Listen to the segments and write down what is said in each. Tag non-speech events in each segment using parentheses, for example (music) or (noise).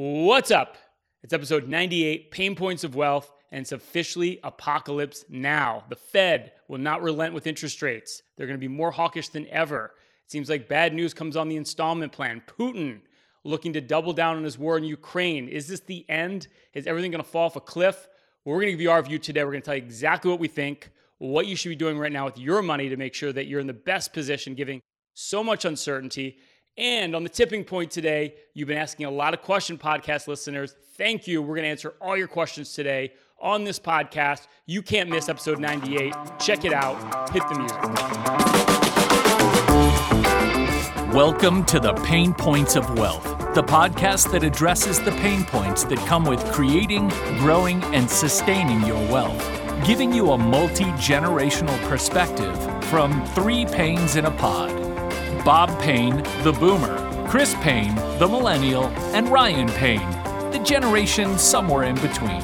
What's up? It's episode 98 Pain Points of Wealth, and it's officially apocalypse now. The Fed will not relent with interest rates. They're going to be more hawkish than ever. It seems like bad news comes on the installment plan. Putin looking to double down on his war in Ukraine. Is this the end? Is everything going to fall off a cliff? We're going to give you our view today. We're going to tell you exactly what we think, what you should be doing right now with your money to make sure that you're in the best position, giving so much uncertainty. And on the tipping point today, you've been asking a lot of question podcast listeners. Thank you. We're going to answer all your questions today on this podcast. You can't miss episode 98. Check it out. Hit the music. Welcome to the Pain Points of Wealth, the podcast that addresses the pain points that come with creating, growing, and sustaining your wealth, giving you a multi generational perspective from three Paynes in a pod. Bob Payne, the boomer, Chris Payne, the millennial, and Ryan Payne, the generation somewhere in between.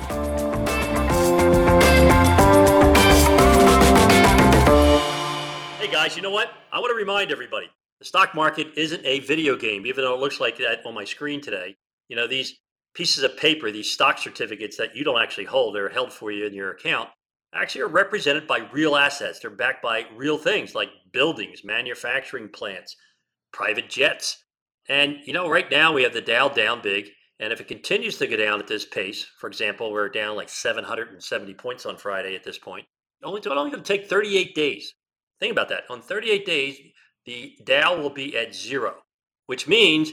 Hey guys, you know what? I want to remind everybody the stock market isn't a video game, even though it looks like that on my screen today. You know, these pieces of paper, these stock certificates that you don't actually hold, they're held for you in your account, actually are represented by real assets. They're backed by real things like buildings, manufacturing plants, private jets. And, you know, right now we have the Dow down big. And if it continues to go down at this pace, for example, we're down like 770 points on Friday at this point, only, it's only going to take 38 days. Think about that. On 38 days, the Dow will be at zero, which means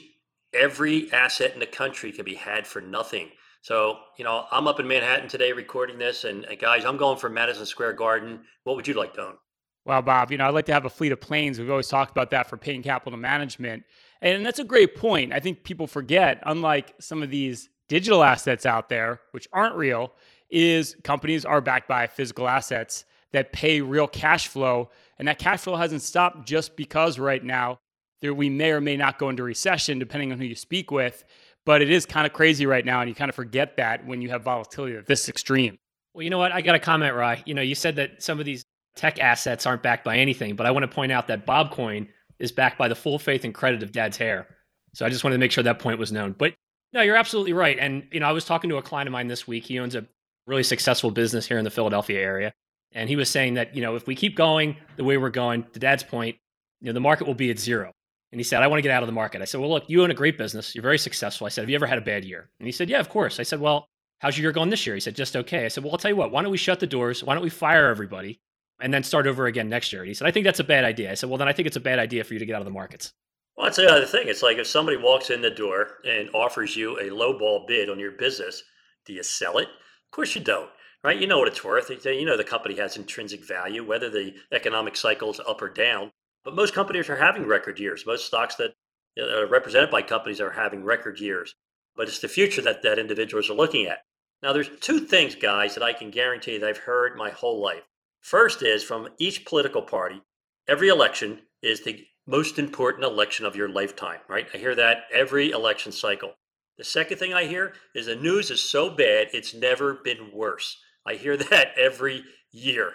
every asset in the country can be had for nothing. So, you know, I'm up in Manhattan today recording this, and, and guys, I'm going for Madison Square Garden. What would you like to own? Well, Bob, you know, I'd like to have a fleet of planes. We've always talked about that for Payne Capital Management. And that's a great point. I think people forget, unlike some of these digital assets out there, which aren't real, is companies are backed by physical assets that pay real cash flow. And that cash flow hasn't stopped just because right now there, we may or may not go into recession, depending on who you speak with. But it is kind of crazy right now. And you kind of forget that when you have volatility at this extreme. Well, you know what? I got a comment, Rye. You know, you said that some of these tech assets aren't backed by anything, but I want to point out that Bobcoin is backed by the full faith and credit of Dad's hair. So I just wanted to make sure that point was known. But no, you're absolutely right. And you know, I was talking to a client of mine this week. He owns a really successful business here in the Philadelphia area, and he was saying that you know if we keep going the way we're going, to Dad's point, you know, the market will be at zero. And he said, I want to get out of the market. I said, Well, look, you own a great business. You're very successful. I said, Have you ever had a bad year? And he said, Yeah, of course. I said, Well, how's your year going this year? He said, Just okay. I said, Well, I'll tell you what, why don't we shut the doors? Why don't we fire everybody and then start over again next year? And he said, I think that's a bad idea. I said, Well, then I think it's a bad idea for you to get out of the markets. Well, that's the other thing. It's like if somebody walks in the door and offers you a lowball bid on your business, do you sell it? Of course you don't, right? You know what it's worth. You know the company has intrinsic value, whether the economic cycle is up or down. But most companies are having record years. Most stocks that are represented by companies are having record years. But it's the future that, that individuals are looking at. Now, there's two things, guys, that I can guarantee that I've heard my whole life. First is from each political party, every election is the most important election of your lifetime, right? I hear that every election cycle. The second thing I hear is the news is so bad, it's never been worse. I hear (laughs) that every year.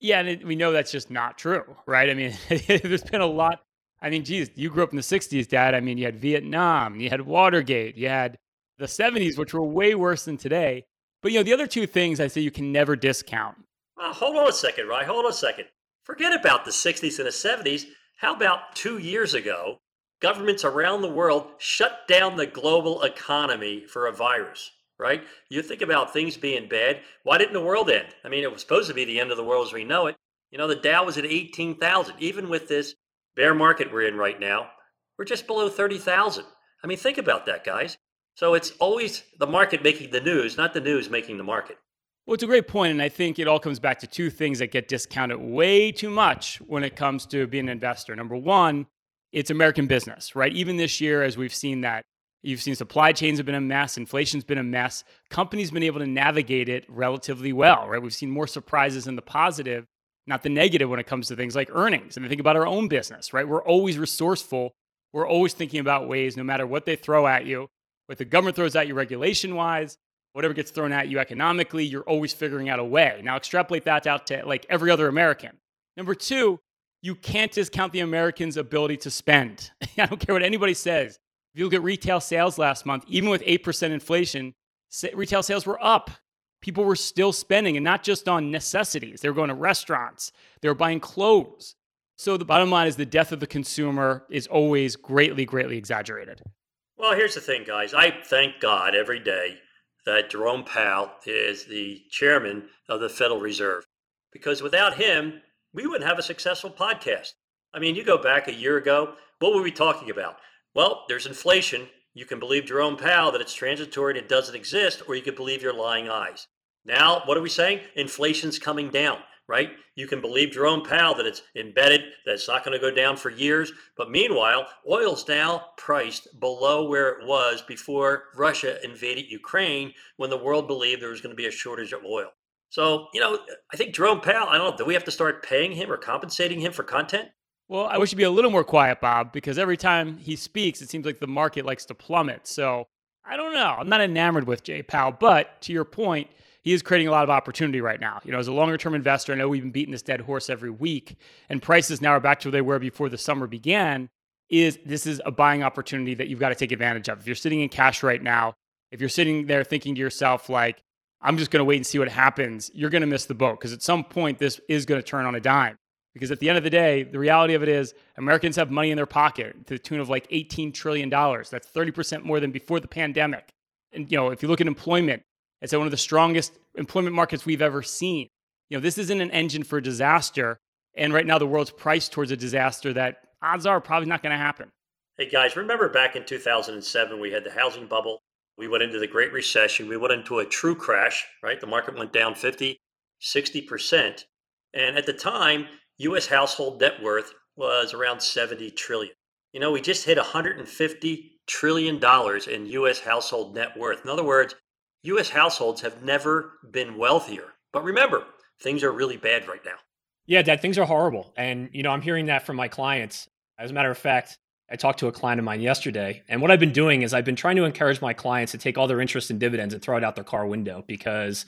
Yeah, and it, we know that's just not true, right? I mean, (laughs) there's been a lot. I mean, geez, you grew up in the 60s, Dad. I mean, you had Vietnam, you had Watergate, you had the 70s, which were way worse than today. But, you know, the other two things I say you can never discount. Uh, hold on a second, right? Hold on a second. Forget about the 60s and the 70s. How about two years ago, governments around the world shut down the global economy for a virus, right? You think about things being bad. Why didn't the world end? I mean, it was supposed to be the end of the world as we know it. You know, the Dow was at 18,000. Even with this bear market we're in right now, we're just below 30,000. I mean, think about that, guys. So it's always the market making the news, not the news making the market. Well, it's a great point, and I think it all comes back to two things that get discounted way too much when it comes to being an investor. Number one, it's American business, right? Even this year, as we've seen that, you've seen supply chains have been a mess, inflation's been a mess. Companies been able to navigate it relatively well, right? We've seen more surprises in the positive, not the negative when it comes to things like earnings. And think about our own business, right? We're always resourceful. We're always thinking about ways, no matter what they throw at you, what the government throws at you regulation wise, whatever gets thrown at you economically, you're always figuring out a way. Now, extrapolate that out to like every other American. Number two, you can't discount the American's ability to spend. (laughs) I don't care what anybody says. If you look at retail sales last month, even with 8% inflation, retail sales were up. People were still spending and not just on necessities. They were going to restaurants, they were buying clothes. So the bottom line is the death of the consumer is always greatly, greatly exaggerated. Well, here's the thing, guys. I thank God every day that Jerome Powell is the chairman of the Federal Reserve because without him, we wouldn't have a successful podcast. I mean, you go back a year ago, what were we talking about? Well, there's inflation. You can believe Jerome Powell that it's transitory and it doesn't exist, or you can believe your lying eyes. Now, what are we saying? Inflation's coming down, right? You can believe Jerome Powell that it's embedded, that it's not going to go down for years. But meanwhile, oil's now priced below where it was before Russia invaded Ukraine when the world believed there was going to be a shortage of oil. So, you know, I think Jerome Powell, I don't know, do we have to start paying him or compensating him for content? Well, I wish he'd be a little more quiet, Bob, because every time he speaks, it seems like the market likes to plummet. So I don't know. I'm not enamored with Jay Powell, but to your point, he is creating a lot of opportunity right now. You know, as a longer term investor, I know we've been beating this dead horse every week, and prices now are back to where they were before the summer began. Is this is a buying opportunity that you've got to take advantage of. If you're sitting in cash right now, if you're sitting there thinking to yourself, like, I'm just going to wait and see what happens, you're going to miss the boat because at some point this is going to turn on a dime. Because at the end of the day, the reality of it is Americans have money in their pocket to the tune of like $18 trillion. That's 30% more than before the pandemic. And, you know, if you look at employment, it's one of the strongest employment markets we've ever seen. You know, this isn't an engine for disaster. And right now, the world's priced towards a disaster that odds are probably not going to happen. Hey, guys, remember back in 2007, we had the housing bubble. We went into the Great Recession. We went into a true crash, right? The market went down 50, 60%. And at the time, US household net worth was around 70 trillion. You know, we just hit 150 trillion dollars in US household net worth. In other words, US households have never been wealthier. But remember, things are really bad right now. Yeah, Dad, things are horrible. And, you know, I'm hearing that from my clients. As a matter of fact, I talked to a client of mine yesterday. And what I've been doing is I've been trying to encourage my clients to take all their interest in dividends and throw it out their car window because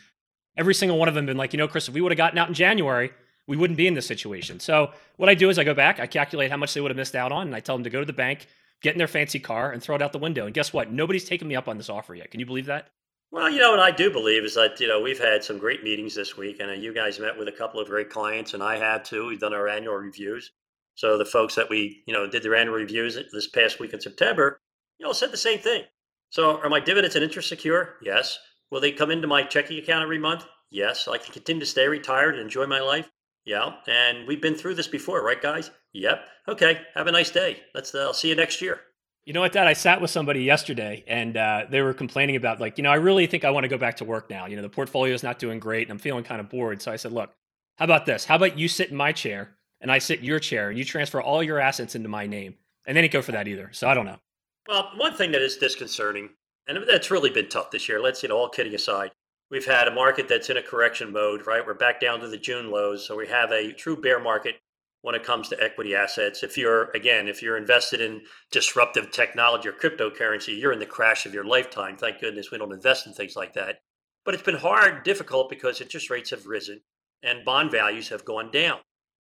every single one of them been like, you know, Chris, if we would have gotten out in January, we wouldn't be in this situation. So what I do is I go back, I calculate how much they would have missed out on, and I tell them to go to the bank, get in their fancy car, and throw it out the window. And guess what? Nobody's taken me up on this offer yet. Can you believe that? Well, you know what I do believe is that you know we've had some great meetings this week, and you guys met with a couple of great clients, and I have too. We've done our annual reviews. So the folks that we you know did their annual reviews this past week in September, you know, said the same thing. So are my dividends and interest secure? Yes. Will they come into my checking account every month? Yes. I can continue to stay retired and enjoy my life. Yeah, and we've been through this before, right, guys? Yep. Okay. Have a nice day. Let's. Uh, I'll see you next year. You know what, Dad? I sat with somebody yesterday and uh, they were complaining about, like, you know, I really think I want to go back to work now. You know, the portfolio is not doing great and I'm feeling kind of bored. So I said, look, how about this? How about you sit in my chair and I sit in your chair and you transfer all your assets into my name? And they didn't go for that either. So I don't know. Well, one thing that is disconcerting, and that's really been tough this year, let's, you know, all kidding aside, we've had a market that's in a correction mode, right? We're back down to the June lows. So we have a true bear market when it comes to equity assets. If you're, again, if you're invested in disruptive technology or cryptocurrency, you're in the crash of your lifetime. Thank goodness we don't invest in things like that. But it's been hard, difficult because interest rates have risen and bond values have gone down.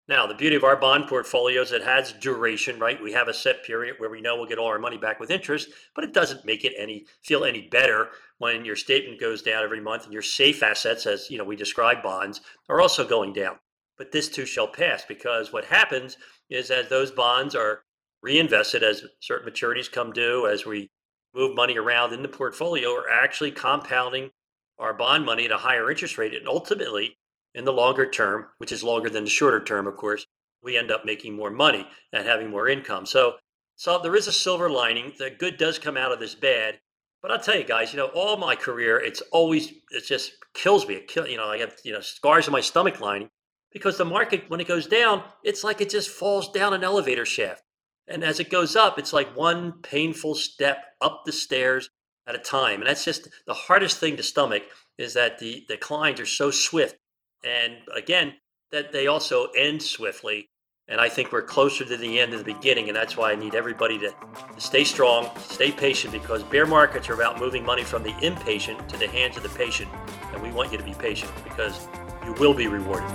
Now, the beauty of our bond portfolio is it has duration, right? We have a set period where we know we'll get all our money back with interest, but it doesn't make it any feel any better when your statement goes down every month and your safe assets, as you know, we describe bonds, are also going down. But this too shall pass because what happens is as those bonds are reinvested, as certain maturities come due, as we move money around in the portfolio, we're actually compounding our bond money at a higher interest rate. And ultimately, in the longer term, which is longer than the shorter term, of course, we end up making more money and having more income. So, so there is a silver lining. The good does come out of this bad. But I'll tell you guys, you know, all my career, it's always, it just kills me. It kill, you know, I have, you know, scars in my stomach lining because the market, when it goes down, it's like it just falls down an elevator shaft. And as it goes up, it's like one painful step up the stairs at a time. And that's just the hardest thing to stomach is that the declines are so swift. And again, that they also end swiftly. And I think we're closer to the end of the beginning. And that's why I need everybody to stay strong, stay patient, because bear markets are about moving money from the impatient to the hands of the patient. And we want you to be patient because you will be rewarded.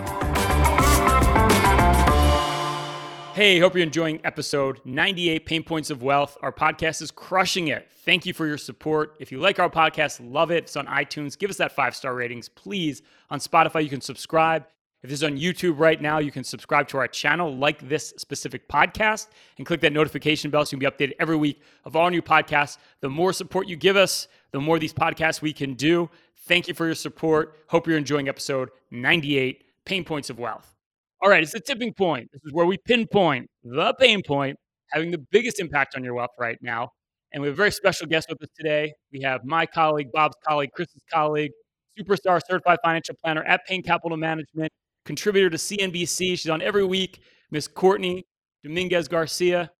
Hey, hope you're enjoying episode 98 Pain Points of Wealth. Our podcast is crushing it. Thank you for your support. If you like our podcast, love it. It's on iTunes. Give us that five star ratings, please. On Spotify, you can subscribe. If this is on YouTube right now, you can subscribe to our channel, like this specific podcast, and click that notification bell so you can be updated every week of all new podcasts. The more support you give us, the more these podcasts we can do. Thank you for your support. Hope you're enjoying episode 98 Pain Points of Wealth. All right, it's the tipping point. This is where we pinpoint the pain point having the biggest impact on your wealth right now. And we have a very special guest with us today. We have my colleague, Bob's colleague, Chris's colleague, superstar certified financial planner at Payne Capital Management, contributor to CNBC. She's on every week, Miss Courtney Dominguez Garcia.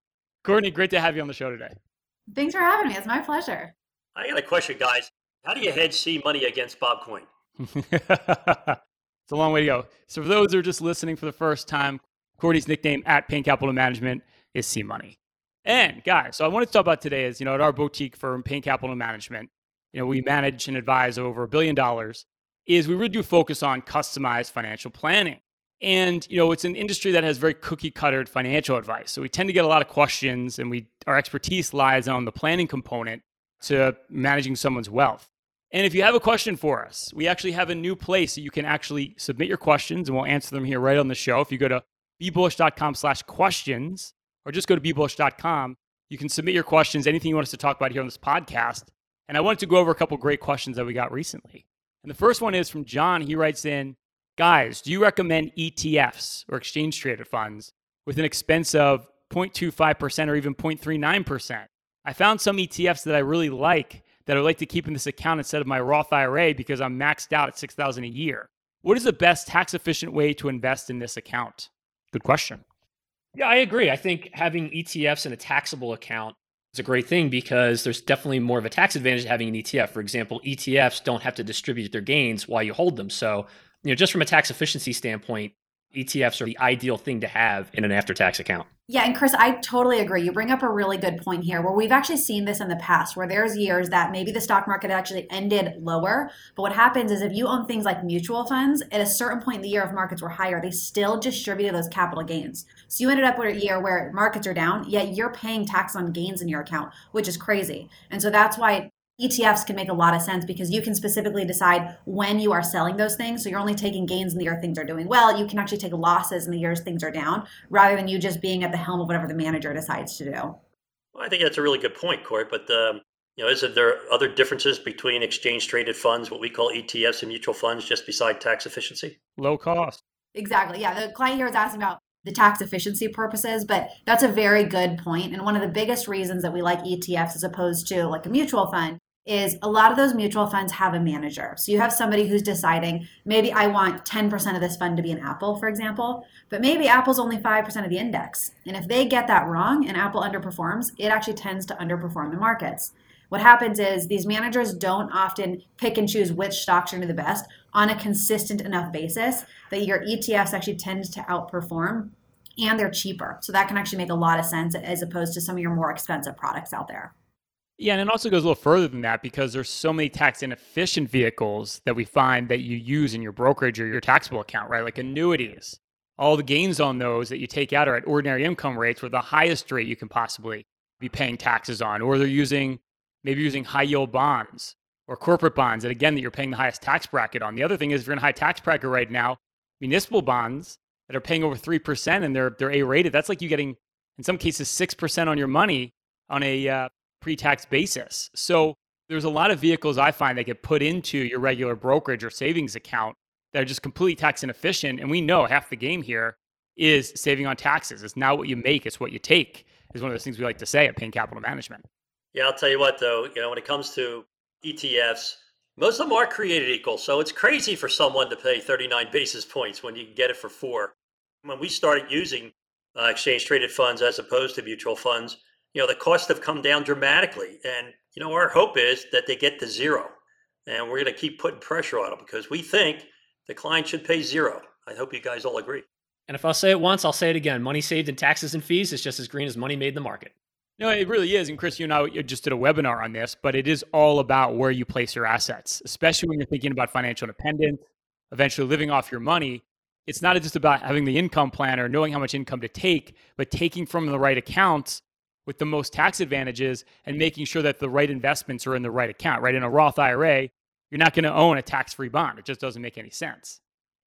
Courtney, great to have you on the show today. Thanks for having me. It's my pleasure. I got a question, guys. How do you hedge C money against Bob Coin? (laughs) It's a long way to go. So for those who are just listening for the first time, Courtney's nickname at Payne Capital Management is C Money. And guys, so I wanted to talk about today is, you know, at our boutique firm, Payne Capital Management, you know, we manage and advise over a billion dollars, is we really do focus on customized financial planning. And, you know, it's an industry that has very cookie cuttered financial advice. So we tend to get a lot of questions and we our expertise lies on the planning component to managing someone's wealth. And if you have a question for us, we actually have a new place that you can actually submit your questions and we'll answer them here right on the show. If you go to bebullish.com slash questions or just go to bebullish.com, you can submit your questions, anything you want us to talk about here on this podcast. And I wanted to go over a couple great questions that we got recently. And the first one is from John. He writes in, guys, do you recommend ETFs or exchange traded funds with an expense of 0.25% or even 0.39%? I found some ETFs that I really like that I would like to keep in this account instead of my Roth IRA because I'm maxed out at 6000 a year. What is the best tax efficient way to invest in this account? Good question. Yeah, I agree. I think having ETFs in a taxable account is a great thing because there's definitely more of a tax advantage having an ETF. For example, ETFs don't have to distribute their gains while you hold them. So, you know, just from a tax efficiency standpoint, ETFs are the ideal thing to have in an after tax account. Yeah, and Chris, I totally agree. You bring up a really good point here where we've actually seen this in the past where there's years that maybe the stock market actually ended lower. But what happens is if you own things like mutual funds, at a certain point in the year, if markets were higher, they still distributed those capital gains. So you ended up with a year where markets are down, yet you're paying tax on gains in your account, which is crazy. And so that's why ETFs can make a lot of sense because you can specifically decide when you are selling those things. So you're only taking gains in the year things are doing well. You can actually take losses in the years things are down rather than you just being at the helm of whatever the manager decides to do. Well, I think that's a really good point, Court. But um, you know, is there other differences between exchange traded funds, what we call ETFs, and mutual funds, just beside tax efficiency? Low cost. Exactly. Yeah. The client here was asking about the tax efficiency purposes, but that's a very good point. And one of the biggest reasons that we like ETFs as opposed to like a mutual fund is a lot of those mutual funds have a manager. So you have somebody who's deciding, maybe I want 10% of this fund to be an Apple, for example, but maybe Apple's only 5% of the index. And if they get that wrong and Apple underperforms, it actually tends to underperform the markets. What happens is these managers don't often pick and choose which stocks are going to the best on a consistent enough basis that your ETFs actually tend to outperform and they're cheaper. So that can actually make a lot of sense as opposed to some of your more expensive products out there. Yeah, and it also goes a little further than that because there's so many tax inefficient vehicles that we find that you use in your brokerage or your taxable account, right? Like annuities. All the gains on those that you take out are at ordinary income rates, where the highest rate you can possibly be paying taxes on, or they're using maybe using high yield bonds or corporate bonds, that again that you're paying the highest tax bracket on. The other thing is if you're in a high tax bracket right now, municipal bonds that are paying over three percent and they're they're A rated, that's like you getting in some cases six percent on your money on a uh, pre-tax basis. So there's a lot of vehicles I find that get put into your regular brokerage or savings account that are just completely tax inefficient. And we know half the game here is saving on taxes. It's not what you make, it's what you take, is one of those things we like to say at Payne Capital Management. Yeah, I'll tell you what though, you know, when it comes to ETFs, most of them are created equal. So it's crazy for someone to pay 39 basis points when you can get it for four. When we started using uh, exchange traded funds as opposed to mutual funds, you know, the costs have come down dramatically. And, you know, our hope is that they get to zero. And we're going to keep putting pressure on them because we think the client should pay zero. I hope you guys all agree. And if I'll say it once, I'll say it again. Money saved in taxes and fees is just as green as money made in the market. No, it really is. And Chris, you and I just did a webinar on this, but it is all about where you place your assets, especially when you're thinking about financial independence, eventually living off your money. it's not just about having the income plan or knowing how much income to take, but taking from the right accounts with the most tax advantages and making sure that the right investments are in the right account, right? In a Roth IRA, you're not going to own a tax free bond. It just doesn't make any sense.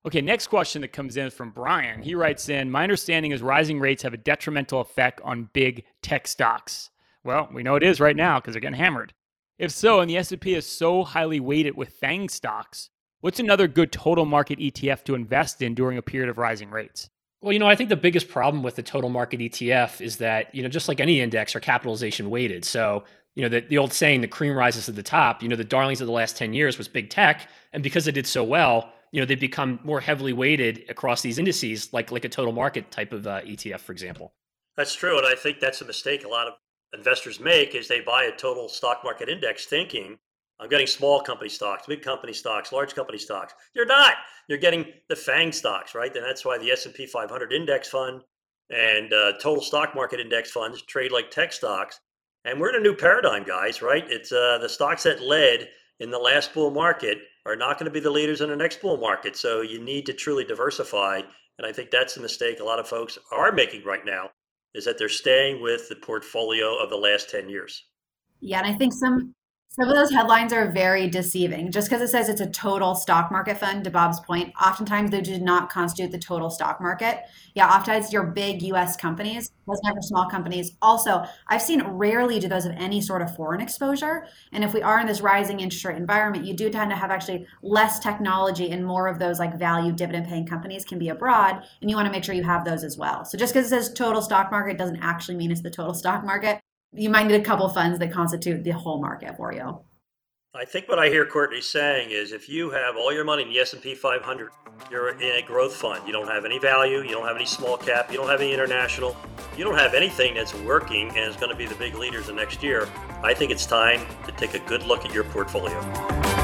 Okay, next question that comes in from Brian. He writes in My understanding is rising rates have a detrimental effect on big tech stocks. Well, we know it is right now because they're getting hammered. If so, and the S&P is so highly weighted with FANG stocks, what's another good total market ETF to invest in during a period of rising rates? Well, you know, I think the biggest problem with the total market ETF is that, you know, just like any index are capitalization weighted. So, you know, the, the old saying, the cream rises to the top, you know, the darlings of the last 10 years was big tech. And because it did so well, you know, they've become more heavily weighted across these indices, like like a total market type of uh, ETF, for example. That's true. And I think that's a mistake a lot of investors make is they buy a total stock market index thinking I'm getting small company stocks, big company stocks, large company stocks. You're not. You're getting the FANG stocks, right? And that's why the S&P 500 index fund and uh, total stock market index funds trade like tech stocks. And we're in a new paradigm, guys, right? It's uh, the stocks that led in the last bull market are not going to be the leaders in the next bull market. So you need to truly diversify. And I think that's the mistake a lot of folks are making right now is that they're staying with the portfolio of the last 10 years. Yeah, and I think some some of those headlines are very deceiving. Just because it says it's a total stock market fund, to Bob's point, oftentimes they do not constitute the total stock market. Yeah, oftentimes your big US companies, doesn't small companies. Also, I've seen rarely do those have any sort of foreign exposure. And if we are in this rising interest rate environment, you do tend to have actually less technology and more of those like value dividend paying companies can be abroad. And you want to make sure you have those as well. So just because it says total stock market doesn't actually mean it's the total stock market you might need a couple funds that constitute the whole market for you. I think what I hear Courtney saying is if you have all your money in the S&P 500, you're in a growth fund. You don't have any value, you don't have any small cap, you don't have any international, you don't have anything that's working and is going to be the big leaders the next year. I think it's time to take a good look at your portfolio.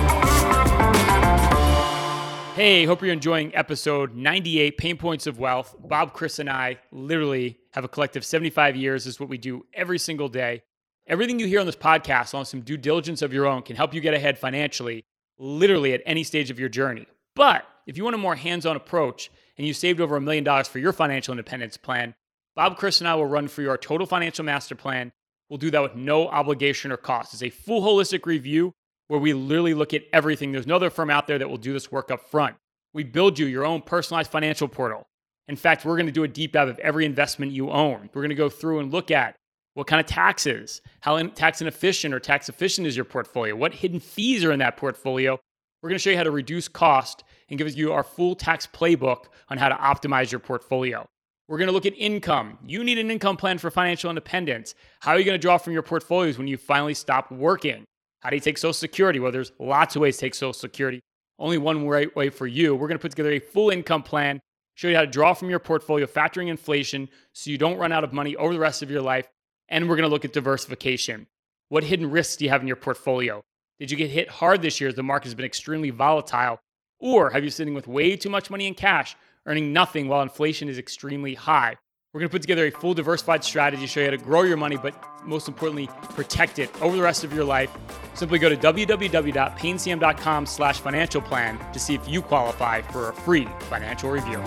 Hey, hope you're enjoying episode 98 Pain Points of Wealth. Bob, Chris, and I literally have a collective 75 years. Is what we do every single day. Everything you hear on this podcast on some due diligence of your own can help you get ahead financially, literally at any stage of your journey. But if you want a more hands on approach and you saved over a million dollars for your financial independence plan, Bob, Chris, and I will run for your total financial master plan. We'll do that with no obligation or cost. It's a full holistic review where we literally look at everything. There's no other firm out there that will do this work up front. We build you your own personalized financial portal. In fact, we're going to do a deep dive of every investment you own. We're going to go through and look at what kind of taxes, how tax inefficient or tax efficient is your portfolio, what hidden fees are in that portfolio. We're going to show you how to reduce cost and give you our full tax playbook on how to optimize your portfolio. We're going to look at income. You need an income plan for financial independence. How are you going to draw from your portfolios when you finally stop working? How do you take Social Security? Well, there's lots of ways to take Social Security. Only one right way for you. We're going to put together a full income plan, show you how to draw from your portfolio, factoring inflation so you don't run out of money over the rest of your life. And we're going to look at diversification. What hidden risks do you have in your portfolio? Did you get hit hard this year as the market has been extremely volatile? Or have you sitting with way too much money in cash, earning nothing while inflation is extremely high? We're going to put together a full diversified strategy to show you how to grow your money, but most importantly, protect it over the rest of your life. Simply go to www.paynecm.com slash financial plan to see if you qualify for a free financial review.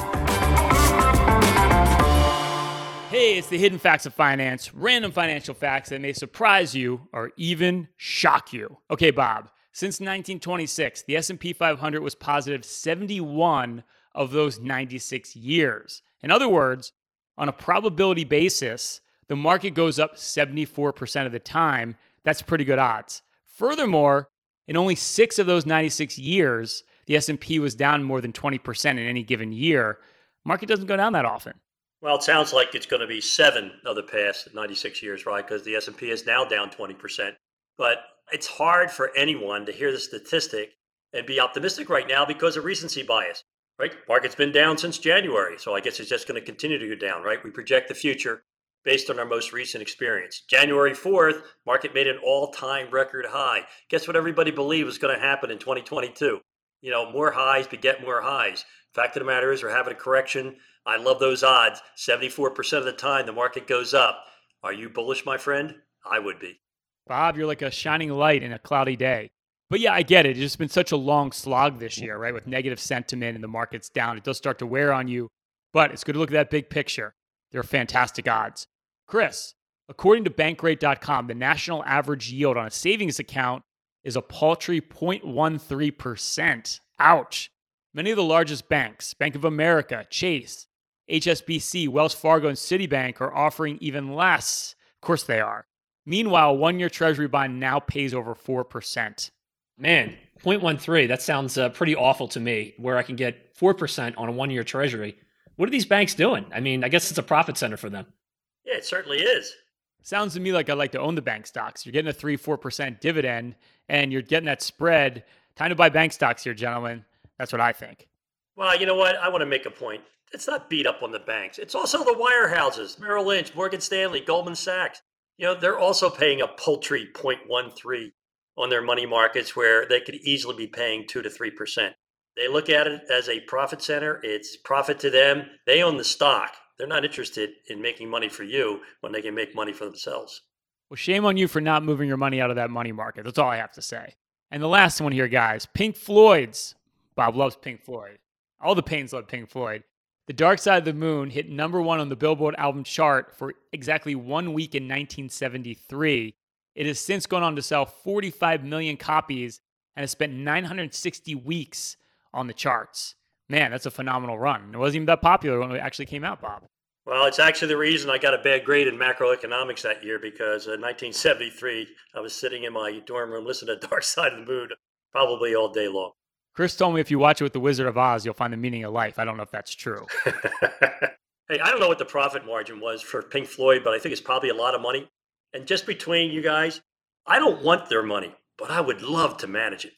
Hey, it's the hidden facts of finance, random financial facts that may surprise you or even shock you. Okay, Bob, since 1926, the S&P 500 was positive 71 of those 96 years. In other words, on a probability basis, the market goes up 74% of the time. That's pretty good odds. Furthermore, in only 6 of those 96 years, the S&P was down more than 20% in any given year. Market doesn't go down that often. Well, it sounds like it's going to be 7 of the past 96 years, right? Because the S&P is now down 20%. But it's hard for anyone to hear the statistic and be optimistic right now because of recency bias right? Market's been down since January, so I guess it's just going to continue to go down, right? We project the future based on our most recent experience. January 4th, market made an all-time record high. Guess what everybody believed was going to happen in 2022? You know, more highs beget more highs. Fact of the matter is we're having a correction. I love those odds. 74% of the time the market goes up. Are you bullish, my friend? I would be. Bob, you're like a shining light in a cloudy day. But yeah, I get it. It's just been such a long slog this year, right? With negative sentiment and the market's down, it does start to wear on you. But it's good to look at that big picture. They're fantastic odds. Chris, according to Bankrate.com, the national average yield on a savings account is a paltry 0.13%. Ouch. Many of the largest banks, Bank of America, Chase, HSBC, Wells Fargo, and Citibank, are offering even less. Of course they are. Meanwhile, one year treasury bond now pays over 4%. Man, 0.13, that sounds uh, pretty awful to me, where I can get 4% on a one year treasury. What are these banks doing? I mean, I guess it's a profit center for them. Yeah, it certainly is. Sounds to me like I'd like to own the bank stocks. You're getting a 3 4% dividend and you're getting that spread. Time to buy bank stocks here, gentlemen. That's what I think. Well, you know what? I want to make a point. It's not beat up on the banks. It's also the wirehouses, Merrill Lynch, Morgan Stanley, Goldman Sachs. You know, they're also paying a paltry 0.13 on their money markets where they could easily be paying 2 to 3%. They look at it as a profit center. It's profit to them. They own the stock. They're not interested in making money for you when they can make money for themselves. Well, shame on you for not moving your money out of that money market. That's all I have to say. And the last one here, guys Pink Floyd's. Bob loves Pink Floyd. All the Paynes love Pink Floyd. The Dark Side of the Moon hit number one on the Billboard album chart for exactly one week in 1973. It has since gone on to sell 45 million copies and has spent 960 weeks on the charts. Man, that's a phenomenal run. It wasn't even that popular when it actually came out, Bob. Well, it's actually the reason I got a bad grade in macroeconomics that year because in 1973, I was sitting in my dorm room listening to (laughs) Dark Side of the Moon probably all day long. Chris told me if you watch it with The Wizard of Oz, you'll find the meaning of life. I don't know if that's true. (laughs) hey, I don't know what the profit margin was for Pink Floyd, but I think it's probably a lot of money. And just between you guys, I don't want their money, but I would love to manage it.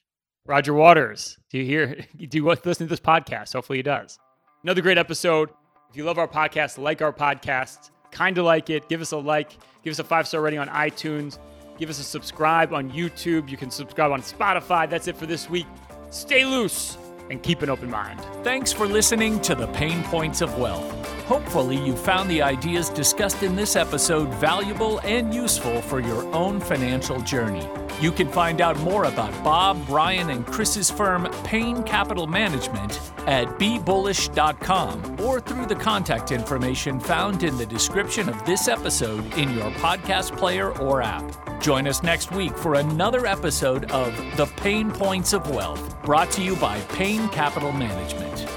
Roger Waters, do you hear? (laughs) Do you listen to this podcast? Hopefully, he does. Another great episode. If you love our podcast, like our podcast, kind of like it, give us a like, give us a five star rating on iTunes, give us a subscribe on YouTube. You can subscribe on Spotify. That's it for this week. Stay loose and keep an open mind. Thanks for listening to the Pain Points of Wealth. Hopefully, you found the ideas discussed in this episode valuable and useful for your own financial journey. You can find out more about Bob, Ryan, and Chris's firm, Payne Capital Management, at bebullish.com or through the contact information found in the description of this episode in your podcast player or app. Join us next week for another episode of The Pain Points of Wealth, brought to you by Payne Capital Management.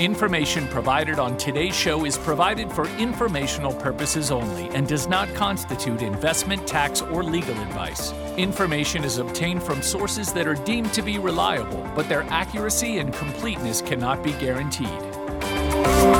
Information provided on today's show is provided for informational purposes only and does not constitute investment, tax, or legal advice. Information is obtained from sources that are deemed to be reliable, but their accuracy and completeness cannot be guaranteed.